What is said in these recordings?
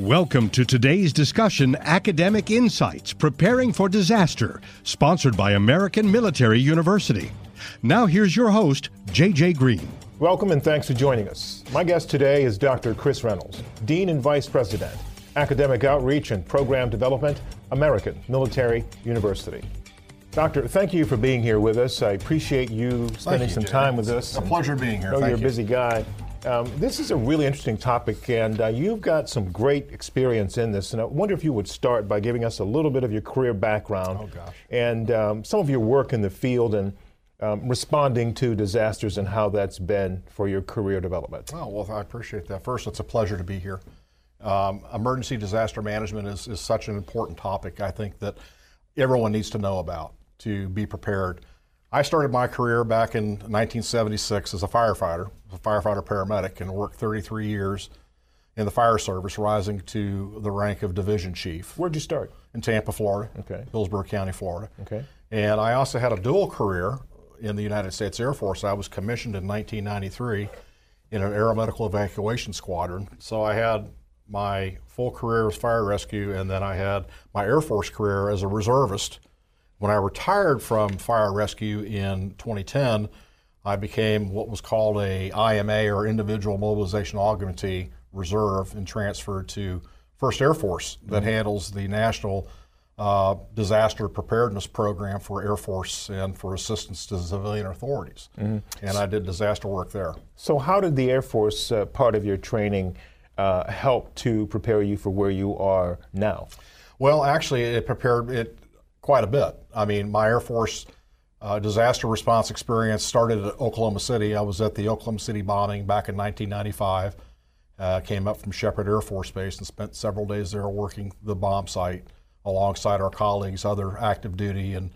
Welcome to today's discussion Academic Insights Preparing for Disaster, sponsored by American Military University. Now, here's your host, JJ Green. Welcome and thanks for joining us. My guest today is Dr. Chris Reynolds, Dean and Vice President, Academic Outreach and Program Development, American Military University. Doctor, thank you for being here with us. I appreciate you spending you, some Jay. time with us. It's a pleasure being here. I know Thank you're a you. busy guy. Um, this is a really interesting topic, and uh, you've got some great experience in this. And I wonder if you would start by giving us a little bit of your career background Oh, gosh. and um, some of your work in the field and um, responding to disasters and how that's been for your career development. Oh, well, I appreciate that. First, it's a pleasure to be here. Um, emergency disaster management is, is such an important topic, I think, that everyone needs to know about to be prepared. I started my career back in 1976 as a firefighter, a firefighter paramedic, and worked 33 years in the fire service, rising to the rank of division chief Where'd you start? in Tampa, Florida, Okay. Hillsborough County, Florida. Okay. And I also had a dual career in the United States Air Force. I was commissioned in 1993 in an aeromedical evacuation squadron. So I had my full career as fire rescue, and then I had my Air Force career as a reservist. When I retired from fire rescue in 2010, I became what was called a IMA or Individual Mobilization Augmentee Reserve and transferred to First Air Force that handles the national uh, disaster preparedness program for Air Force and for assistance to civilian authorities. And I did disaster work there. So, how did the Air Force uh, part of your training uh, help to prepare you for where you are now? Well, actually, it prepared it quite a bit. I mean, my Air Force uh, disaster response experience started at Oklahoma City. I was at the Oklahoma City bombing back in 1995. Uh, came up from Sheppard Air Force Base and spent several days there working the bomb site alongside our colleagues, other active duty and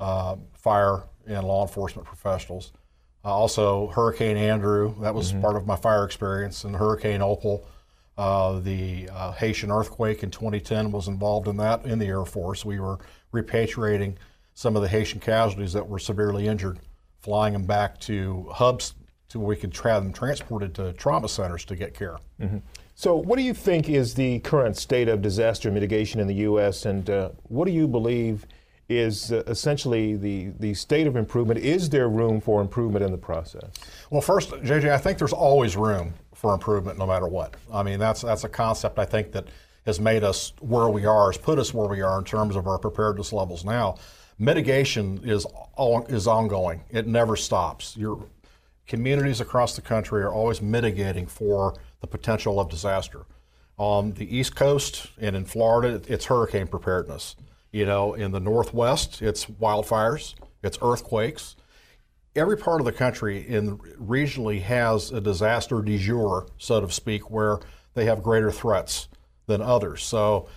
uh, fire and law enforcement professionals. Uh, also, Hurricane Andrew, that was part of my fire experience, and Hurricane Opal. Uh, the uh, Haitian earthquake in 2010 was involved in that in the Air Force. We were repatriating some of the Haitian casualties that were severely injured, flying them back to hubs to where we could have them transported to trauma centers to get care. So, what do you think is the current state of disaster mitigation in the U.S., and uh, what do you believe is uh, essentially the, the state of improvement? Is there room for improvement in the process? Well, first, JJ, I think there's always room for improvement, no matter what. I mean, that's that's a concept I think that has made us where we are, has put us where we are in terms of our preparedness levels now. Mitigation is is ongoing; it never stops. Your communities across the country are always mitigating for the potential of disaster. On the East Coast and in Florida, it's hurricane preparedness. You know, in the Northwest, it's wildfires, it's earthquakes every part of the country in regionally has a disaster du jour, so to speak, where they have greater threats than others. So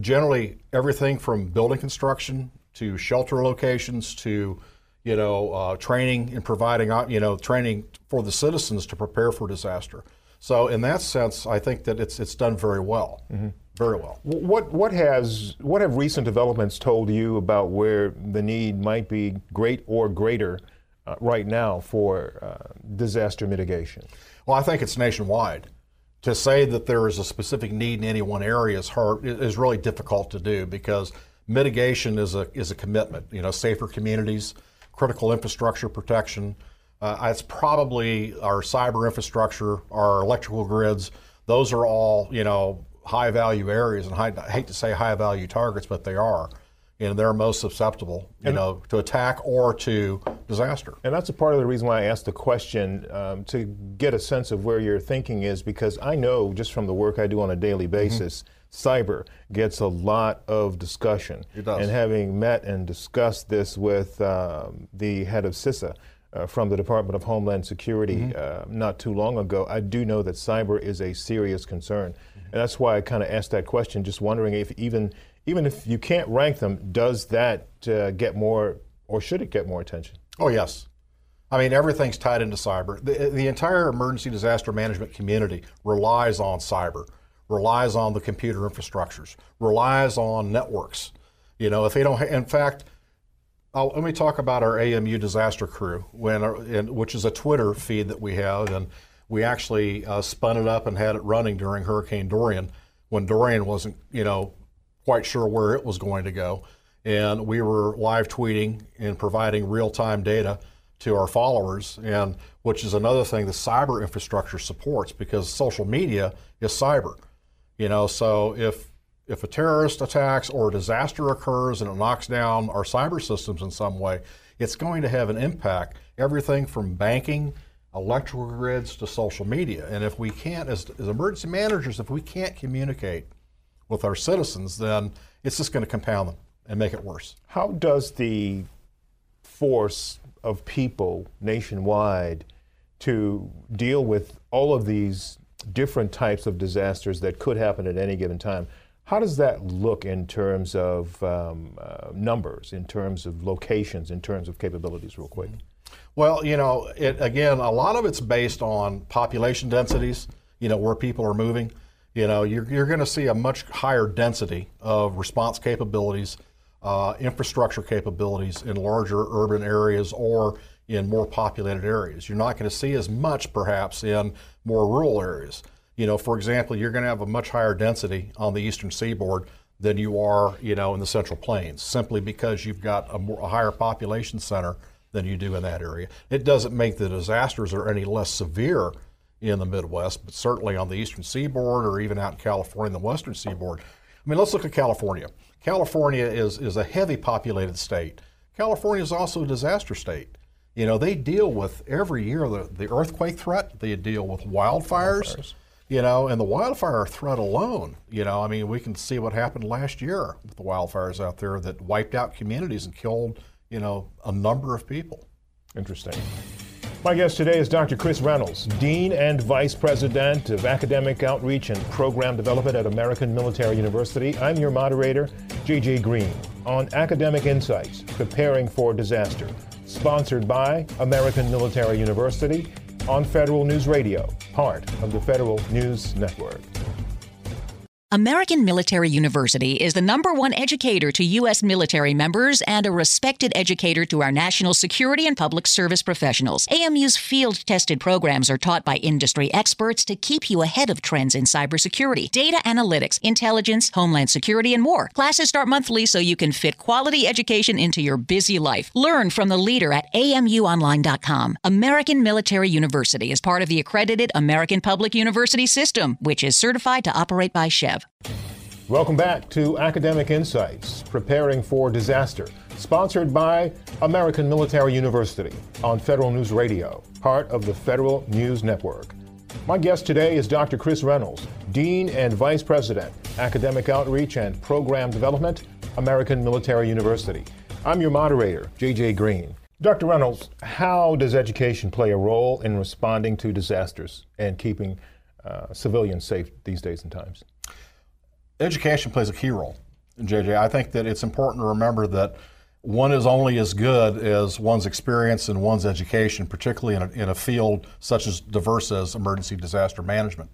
generally, everything from building construction to shelter locations to you know uh, training and providing uh, you know training for the citizens to prepare for disaster. So in that sense, I think that it's it's done very well, very well. What, what, has, what have recent developments told you about where the need might be great or greater uh, right now for uh, disaster mitigation? Well, I think it's nationwide. To say that there is a specific need in any one area is hard is really difficult to do because mitigation is a is a commitment. You know, safer communities, critical infrastructure protection. Uh, it's probably our cyber infrastructure, our electrical grids. Those are all you know high value areas, and high, I hate to say high value targets, but they are, and they're most susceptible, you know, to attack or to disaster. And that's a part of the reason why I asked the question um, to get a sense of where your thinking is, because I know just from the work I do on a daily basis, cyber gets a lot of discussion. It does. And having met and discussed this with um, the head of CISA. Uh, from the Department of Homeland Security uh, not too long ago, I do know that cyber is a serious concern, and that's why I kind of asked that question. Just wondering if even even if you can't rank them, does that uh, get more or should it get more attention? Oh, yes. I mean, everything's tied into cyber. The, the entire emergency disaster management community relies on cyber, relies on the computer infrastructures, relies on networks. You know, if they don't, ha- in fact, I'll, let me talk about our AMU disaster crew, when, our- and, which is a Twitter feed that we have, and we actually uh, spun it up and had it running during Hurricane Dorian. when Dorian wasn't, you know, quite sure where it was going to go. And we were live tweeting and providing real time data to our followers, and which is another thing the cyber infrastructure supports because social media is cyber. You know, so if if a terrorist attacks or a disaster occurs and it knocks down our cyber systems in some way, it's going to have an impact. Everything from banking, electrical grids to social media. And if we can't, as, as emergency managers, if we can't communicate with our citizens, then it's just going to compound them and make it worse. How does the force of people nationwide to deal with all of these different types of disasters that could happen at any given time? How does that look in terms of um, uh, numbers, in terms of locations, in terms of capabilities, real quick? Well, you know, it, again, a lot of it's based on population densities, you know, where people are moving. You know, you're, you're going to see a much higher density of response capabilities, uh, infrastructure capabilities in larger urban areas or in more populated areas. You're not going to see as much, perhaps, in more rural areas. You know, for example, you're going to have a much higher density on the eastern seaboard than you are, you know, in the Central Plains, simply because you've got a, more, a higher population center than you do in that area. It doesn't make the disasters are any less severe in the Midwest, but certainly on the eastern seaboard or even out in California, the western seaboard. I mean, let's look at California. California is, is a heavy populated state. California is also a disaster state. You know, they deal with every year the, the earthquake threat, they deal with wildfires. wildfires you know, and the wildfire threat alone, you know, I mean, we can see what happened last year with the wildfires out there that wiped out communities and killed, you know, a number of people. Interesting. My guest today is Dr. Chris Reynolds, Dean and Vice President of Academic Outreach and Program Development at American Military University. I'm your moderator, JJ Green, on Academic Insights Preparing for Disaster, sponsored by American Military University on Federal News Radio, part of the Federal News Network. American Military University is the number one educator to U.S. military members and a respected educator to our national security and public service professionals. AMU's field tested programs are taught by industry experts to keep you ahead of trends in cybersecurity, data analytics, intelligence, homeland security, and more. Classes start monthly so you can fit quality education into your busy life. Learn from the leader at amuonline.com. American Military University is part of the accredited American Public University System, which is certified to operate by SCHEV. Welcome back to Academic Insights Preparing for Disaster, sponsored by American Military University on Federal News Radio, part of the Federal News Network. My guest today is Dr. Chris Reynolds, Dean and Vice President, Academic Outreach and Program Development, American Military University. I'm your moderator, JJ Green. Dr. Reynolds, how does education play a role in responding to disasters and keeping uh, civilians safe these days and times? Education plays a key role, JJ. I think that it's important to remember that one is only as good as one's experience and one's education, particularly in a, in a field such as diverse as emergency disaster management.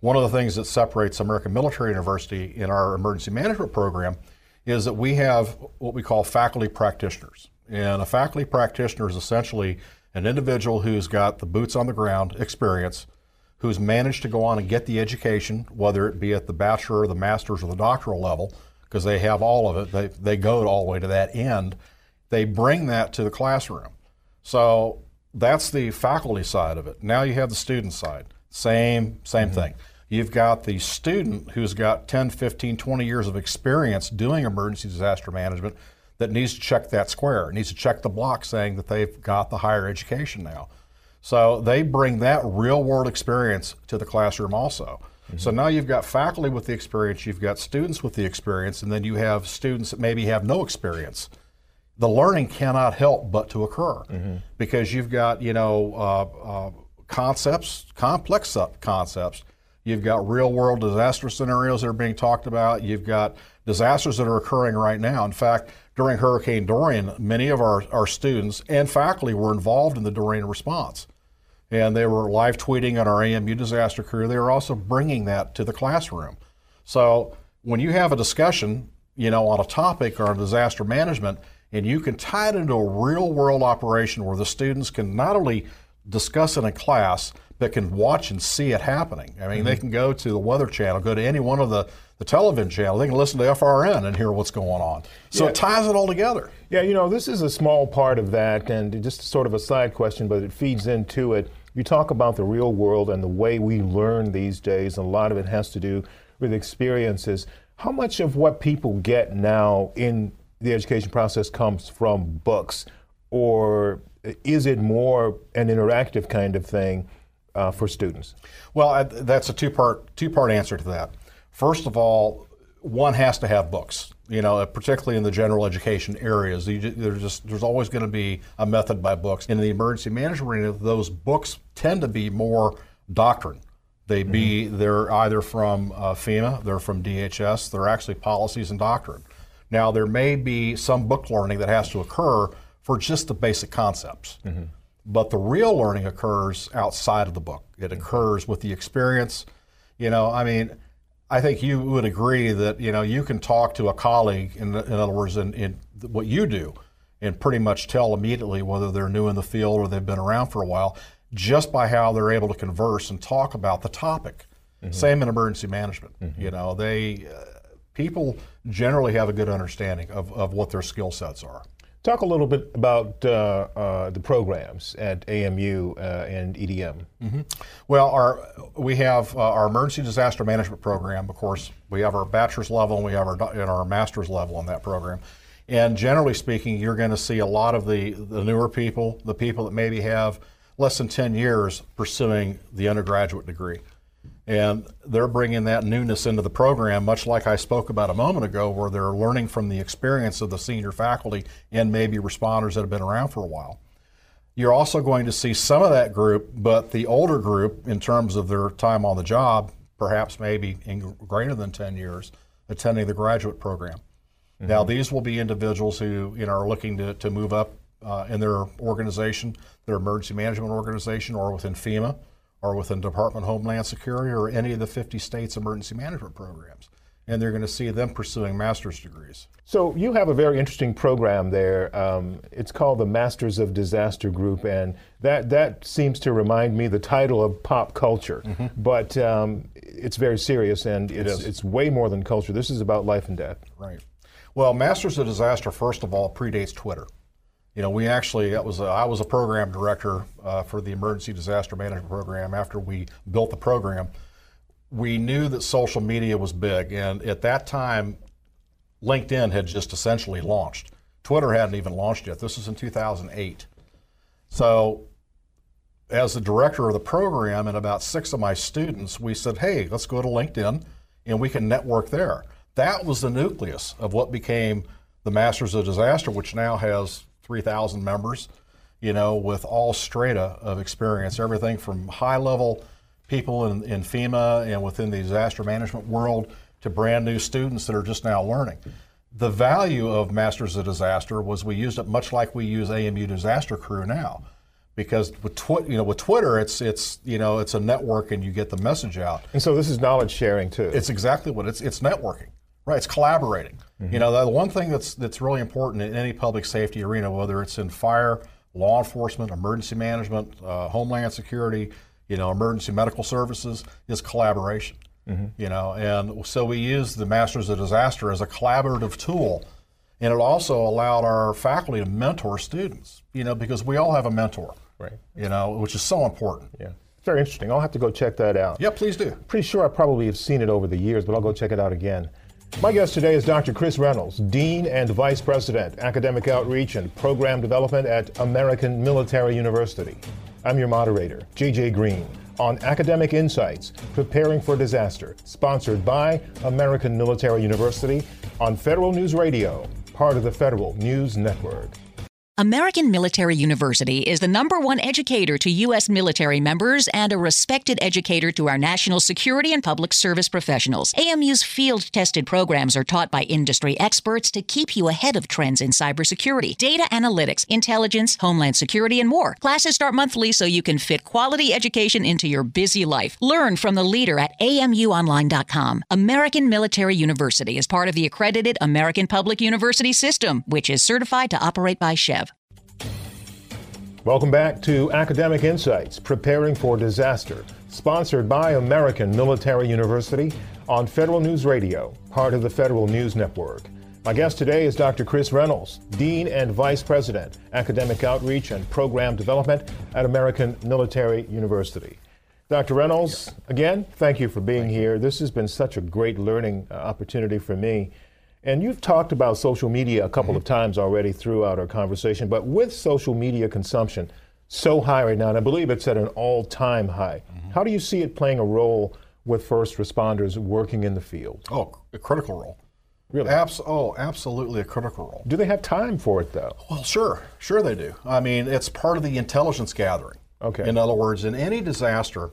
One of the things that separates American Military University in our emergency management program is that we have what we call faculty practitioners. And a faculty practitioner is essentially an individual who's got the boots on the ground experience who's managed to go on and get the education, whether it be at the bachelor, the master's, or the doctoral level, because they have all of it. They, they go all the way to that end. They bring that to the classroom. So that's the faculty side of it. Now you have the student side. Same, same mm-hmm. thing. You've got the student who's got 10, 15, 20 years of experience doing emergency disaster management that needs to check that square, needs to check the block saying that they've got the higher education now. So they bring that real world experience to the classroom also. Mm-hmm. So now you've got faculty with the experience, you've got students with the experience, and then you have students that maybe have no experience. The learning cannot help but to occur mm-hmm. because you've got you know uh, uh, concepts, complex concepts. You've got real world disaster scenarios that are being talked about. You've got disasters that are occurring right now. In fact, during Hurricane Dorian, many of our, our students and faculty were involved in the Dorian response and they were live tweeting on our AMU disaster crew. They were also bringing that to the classroom. So when you have a discussion, you know, on a topic or on disaster management, and you can tie it into a real world operation where the students can not only discuss it in class, but can watch and see it happening. I mean, mm-hmm. they can go to the Weather Channel, go to any one of the, the television channels, they can listen to FRN and hear what's going on. So yeah. it ties it all together. Yeah, you know, this is a small part of that, and just sort of a side question, but it feeds into it. You talk about the real world and the way we learn these days, and a lot of it has to do with experiences. How much of what people get now in the education process comes from books, or is it more an interactive kind of thing? uh, for students? Well, I, that's a two part two part answer to that. First of all, one has to have books. You know, particularly in the general education areas, there's just there's always going to be a method by books. In the emergency management arena, those books tend to be more doctrine. They mm-hmm. be they're either from uh, FEMA, they're from DHS, they're actually policies and doctrine. Now there may be some book learning that has to occur for just the basic concepts. Mm-hmm. But the real learning occurs outside of the book. It occurs with the experience. You know, I mean, I think you would agree that you know you can talk to a colleague, in, in other words, in, in what you do, and pretty much tell immediately whether they're new in the field or they've been around for a while, just by how they're able to converse and talk about the topic. Mm-hmm. Same in emergency management. Mm-hmm. You know, they uh, people generally have a good understanding of, of what their skill sets are. Talk a little bit about uh, uh, the programs at AMU uh, and EDM. Mm-hmm. Well, our we have uh, our emergency disaster management program. Of course, we have our bachelor's level and we have our and our master's level in that program. And generally speaking, you're going to see a lot of the the newer people, the people that maybe have less than 10 years pursuing the undergraduate degree. And they're bringing that newness into the program, much like I spoke about a moment ago, where they're learning from the experience of the senior faculty and maybe responders that have been around for a while. You're also going to see some of that group, but the older group, in terms of their time on the job, perhaps maybe in greater than 10 years, attending the graduate program. Mm-hmm. Now, these will be individuals who you know, are looking to, to move up uh, in their organization, their emergency management organization, or within FEMA or within Department of Homeland Security or any of the 50 states emergency management programs. And they're going to see them pursuing master's degrees. So you have a very interesting program there. Um, it's called the Masters of Disaster Group, and that that seems to remind me the title of pop culture. Mm-hmm. But um, it's very serious, and it's it it's way more than culture. This is about life and death. Right. Well, Masters of Disaster, first of all, predates Twitter. You know, we actually that was a, I was a program director uh, for the emergency disaster management program. After we built the program, we knew that social media was big, and at that time, LinkedIn had just essentially launched. Twitter hadn't even launched yet. This was in 2008. So, as the director of the program and about six of my students, we said, "Hey, let's go to LinkedIn, and we can network there." That was the nucleus of what became the Masters of Disaster, which now has 3,000 members, you know, with all strata of experience, everything from high level people in, in FEMA and within the disaster management world to brand new students that are just now learning. The value of Masters of Disaster was we used it much like we use AMU Disaster Crew now because with twi- you know with Twitter it's it's you know it's a network and you get the message out. And so this is knowledge sharing too. It's exactly what it's it's networking. Right, it's collaborating. Mm-hmm. You know, the one thing that's that's really important in any public safety arena, whether it's in fire, law enforcement, emergency management, uh, homeland security, you know, emergency medical services, is collaboration. Mm-hmm. You know, and so we use the Masters of Disaster as a collaborative tool, and it also allowed our faculty to mentor students. You know, because we all have a mentor. Right. You know, which is so important. Yeah. It's very interesting. I'll have to go check that out. Yeah, please do. Pretty sure I probably have seen it over the years, but I'll go check it out again. My guest today is Dr. Chris Reynolds, Dean and Vice President, Academic Outreach and Program Development at American Military University. I'm your moderator, JJ Green, on Academic Insights Preparing for Disaster, sponsored by American Military University on Federal News Radio, part of the Federal News Network. American Military University is the number one educator to U.S. military members and a respected educator to our national security and public service professionals. AMU's field tested programs are taught by industry experts to keep you ahead of trends in cybersecurity, data analytics, intelligence, homeland security, and more. Classes start monthly so you can fit quality education into your busy life. Learn from the leader at amuonline.com. American Military University is part of the accredited American Public University System, which is certified to operate by SCHEV. Welcome back to Academic Insights Preparing for Disaster, sponsored by American Military University on Federal News Radio, part of the Federal News Network. My guest today is Dr. Chris Reynolds, Dean and Vice President, Academic Outreach and Program Development at American Military University. Dr. Reynolds, again, thank you for being here. This has been such a great learning uh, opportunity for me. And you've talked about social media a couple mm-hmm. of times already throughout our conversation, but with social media consumption so high right now, and I believe it's at an all time high, mm-hmm. how do you see it playing a role with first responders working in the field? Oh, a critical role. Really? Abs- oh, absolutely a critical role. Do they have time for it though? Well, sure, sure they do. I mean, it's part of the intelligence gathering. Okay. In other words, in any disaster,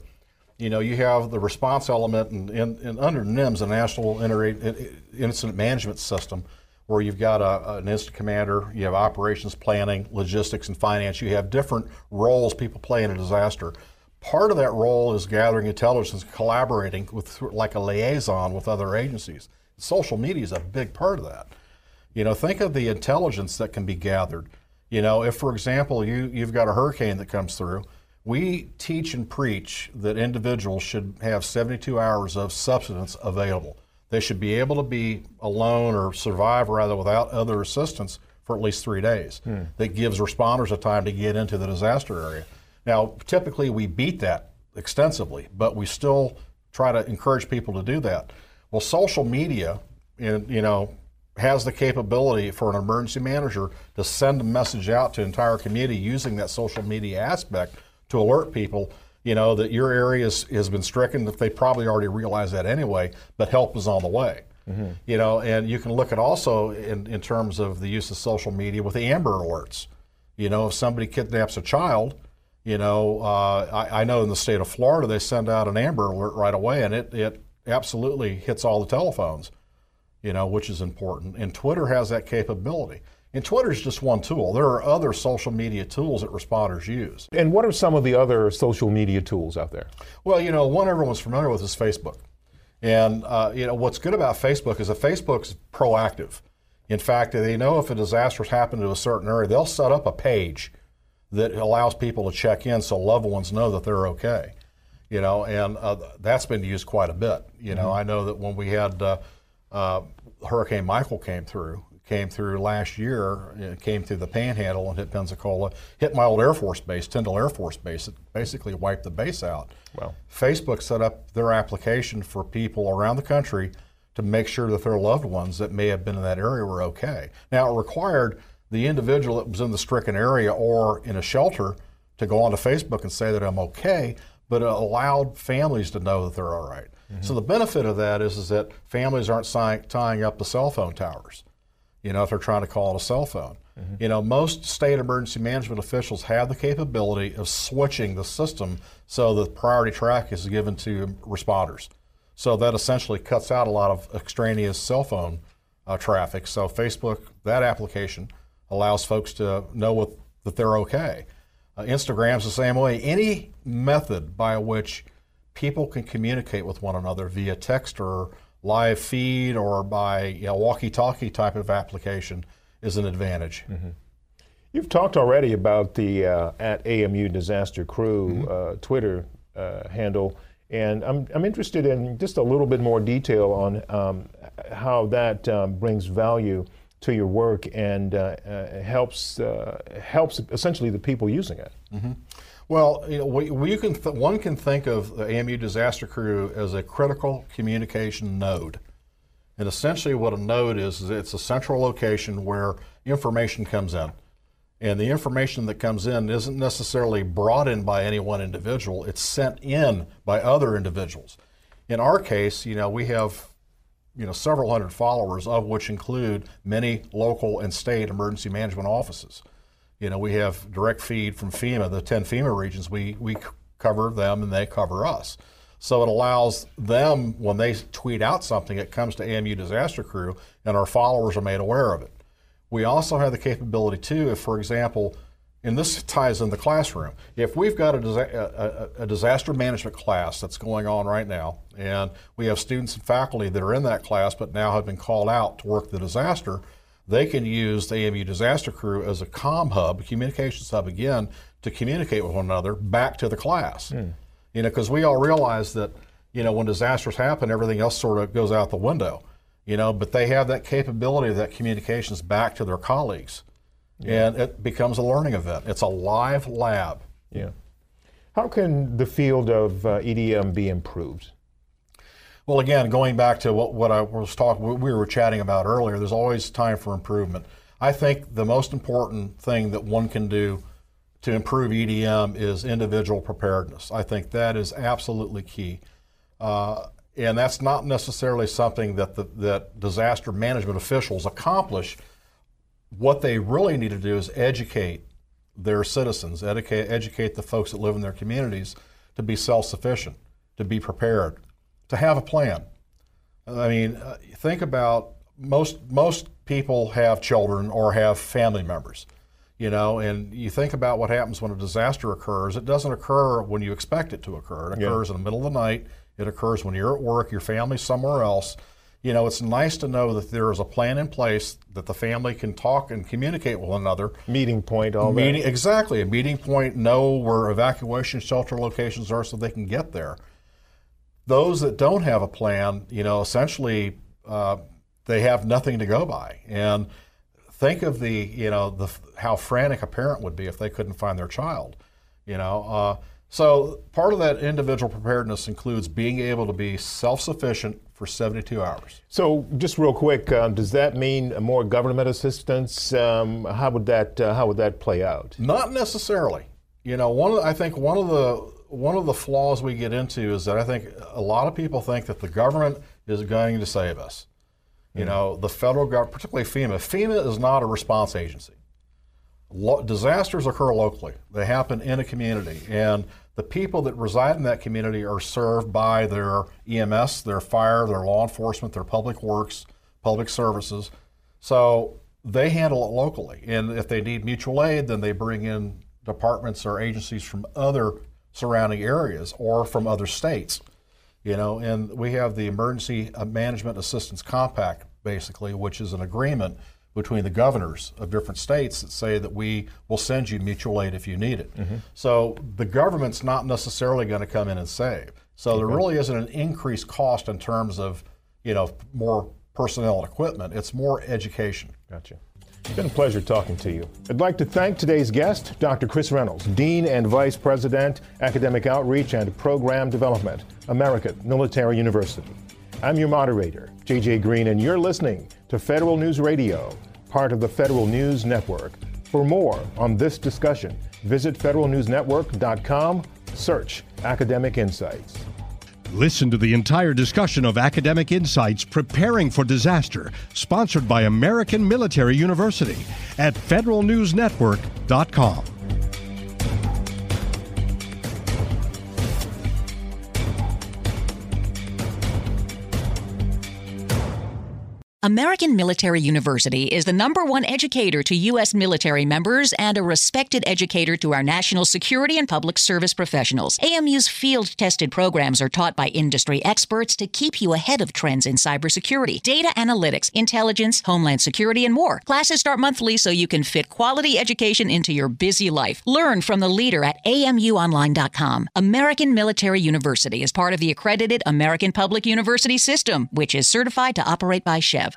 you know, you have the response element, and, and, and under NIMS, the National Incident Management System, where you've got a, an incident commander, you have operations planning, logistics, and finance. You have different roles people play in a disaster. Part of that role is gathering intelligence, collaborating with like a liaison with other agencies. Social media is a big part of that. You know, think of the intelligence that can be gathered. You know, if for example you you've got a hurricane that comes through, we teach and preach that individuals should have 72 hours of subsistence available. They should be able to be alone or survive rather without other assistance for at least three days. Hmm. That gives responders a time to get into the disaster area. Now, typically we beat that extensively, but we still try to encourage people to do that. Well, social media, you know, has the capability for an emergency manager to send a message out to entire community using that social media aspect to alert people, you know, that your area is, has been stricken. That they probably already realize that anyway, but help is on the way. Mm-hmm. You know, and you can look at also in, in terms of the use of social media with the Amber Alerts. You know, if somebody kidnaps a child, you know, uh, I, I, know in the state of Florida they send out an Amber Alert right away, and it, it absolutely hits all the telephones. You know, which is important. And Twitter has that capability. And Twitter is just one tool. There are other social media tools that responders use. And what are some of the other social media tools out there? Well, you know, one everyone's familiar with is Facebook. And, uh, you know, what's good about Facebook is that Facebook's proactive. In fact, they know if a disaster's happened to a certain area, they'll set up a page that allows people to check in so loved ones know that they're okay. You know, and uh, that's been used quite a bit. You know, mm-hmm. I know that when we had uh, uh Hurricane Michael came through, came through last year, it came through the Panhandle and hit Pensacola, hit my old Air Force base, Tyndall Air Force Base. It basically wiped the base out. Well, Facebook set up their application for people around the country to make sure that their loved ones that may have been in that area were okay. Now, it required the individual that was in the stricken area or in a shelter to go onto Facebook and say that I'm okay, but it allowed families to know that they're all right. mm-hmm. So the benefit of that is, is that families aren't tying up the cell phone towers you know, if they're trying to call it a cell phone. Mm-hmm. You know, most state emergency management officials have the capability of switching the system so that priority track is given to responders. So that essentially cuts out a lot of extraneous cell phone uh, traffic. So Facebook, that application, allows folks to know what, that they're okay. Uh, Instagram's the same way. Any method by which people can communicate with one another via text or live feed or by you know, walkie-talkie type of application is an advantage. Mm-hmm. You've talked already about the uh, at AMU Disaster Crew mm-hmm. uh, Twitter uh, handle, and I'm, I'm interested in just a little bit more detail on um, how that um, brings value to your work and uh, uh, helps uh, helps essentially the people using it. Mm-hmm. Well, you know, we, we can th- one can think of the AMU disaster crew as a critical communication node. And essentially, what a node is, is it's a central location where information comes in. And the information that comes in isn't necessarily brought in by any one individual, it's sent in by other individuals. In our case, you know, we have you know several hundred followers, of which include many local and state emergency management offices. You know, we have direct feed from FEMA, the 10 FEMA regions. We, we cover them and they cover us. So it allows them, when they tweet out something, it comes to AMU Disaster Crew and our followers are made aware of it. We also have the capability, too, if, for example, and this ties in the classroom. If we've got a, a, a, disaster management class that's going on right now, and we have students and faculty that are in that class but now have been called out to work the disaster, they can use the AMU disaster crew as a com hub, a communications hub again, to communicate with one another back to the class. Mm. You know, because we all realize that, you know, when disasters happen, everything else sort of goes out the window. You know, but they have that capability of that communications back to their colleagues. Yeah. And it becomes a learning event. It's a live lab. Yeah. How can the field of uh, EDM be improved? Well, again, going back to what, what I was talking, we were chatting about earlier, there's always time for improvement. I think the most important thing that one can do to improve EDM is individual preparedness. I think that is absolutely key. Uh, and that's not necessarily something that the, that disaster management officials accomplish. What they really need to do is educate their citizens, educate, educate the folks that live in their communities to be self-sufficient, to be prepared, to have a plan. I mean, uh, think about most most people have children or have family members, you know, and you think about what happens when a disaster occurs. It doesn't occur when you expect it to occur. It occurs yeah. in the middle of the night. It occurs when you're at work, your family's somewhere else. You know, it's nice to know that there is a plan in place that the family can talk and communicate with one another. Meeting point, all meeting, that. Exactly, a meeting point. Know where evacuation shelter locations are, so they can get there those that don't have a plan, you know, essentially uh, they have nothing to go by. And think of the, you know, the how frantic a parent would be if they couldn't find their child, you know. Uh, so part of that individual preparedness includes being able to be self-sufficient for 72 hours. So just real quick, um, does that mean more government assistance? Um, how would that uh, how would that play out? Not necessarily. You know, one of, I think one of the one of the flaws we get into is that I think a lot of people think that the government is going to save us. You mm-hmm. know, the federal government, particularly FEMA. FEMA is not a response agency. Lo- disasters occur locally. They happen in a community, and the people that reside in that community are served by their EMS, their fire, their law enforcement, their public works, public services. So they handle it locally. And if they need mutual aid, then they bring in departments or agencies from other surrounding areas or from other states. You know, and we have the Emergency Management Assistance Compact, basically, which is an agreement between the governors of different states that say that we will send you mutual aid if you need it. Mm-hmm. So the government's not necessarily going to come in and save. So okay. there really isn't an increased cost in terms of, you know, more personnel and equipment. It's more education. Gotcha. It's been a pleasure talking to you. I'd like to thank today's guest, Dr. Chris Reynolds, Dean and Vice President, Academic Outreach and Program Development, American Military University. I'm your moderator, JJ Green, and you're listening to Federal News Radio, part of the Federal News Network. For more on this discussion, visit federalnewsnetwork.com, search Academic Insights. Listen to the entire discussion of academic insights preparing for disaster, sponsored by American Military University at federalnewsnetwork.com. American Military University is the number one educator to U.S. military members and a respected educator to our national security and public service professionals. AMU's field tested programs are taught by industry experts to keep you ahead of trends in cybersecurity, data analytics, intelligence, homeland security, and more. Classes start monthly so you can fit quality education into your busy life. Learn from the leader at amuonline.com. American Military University is part of the accredited American Public University System, which is certified to operate by SCHEV.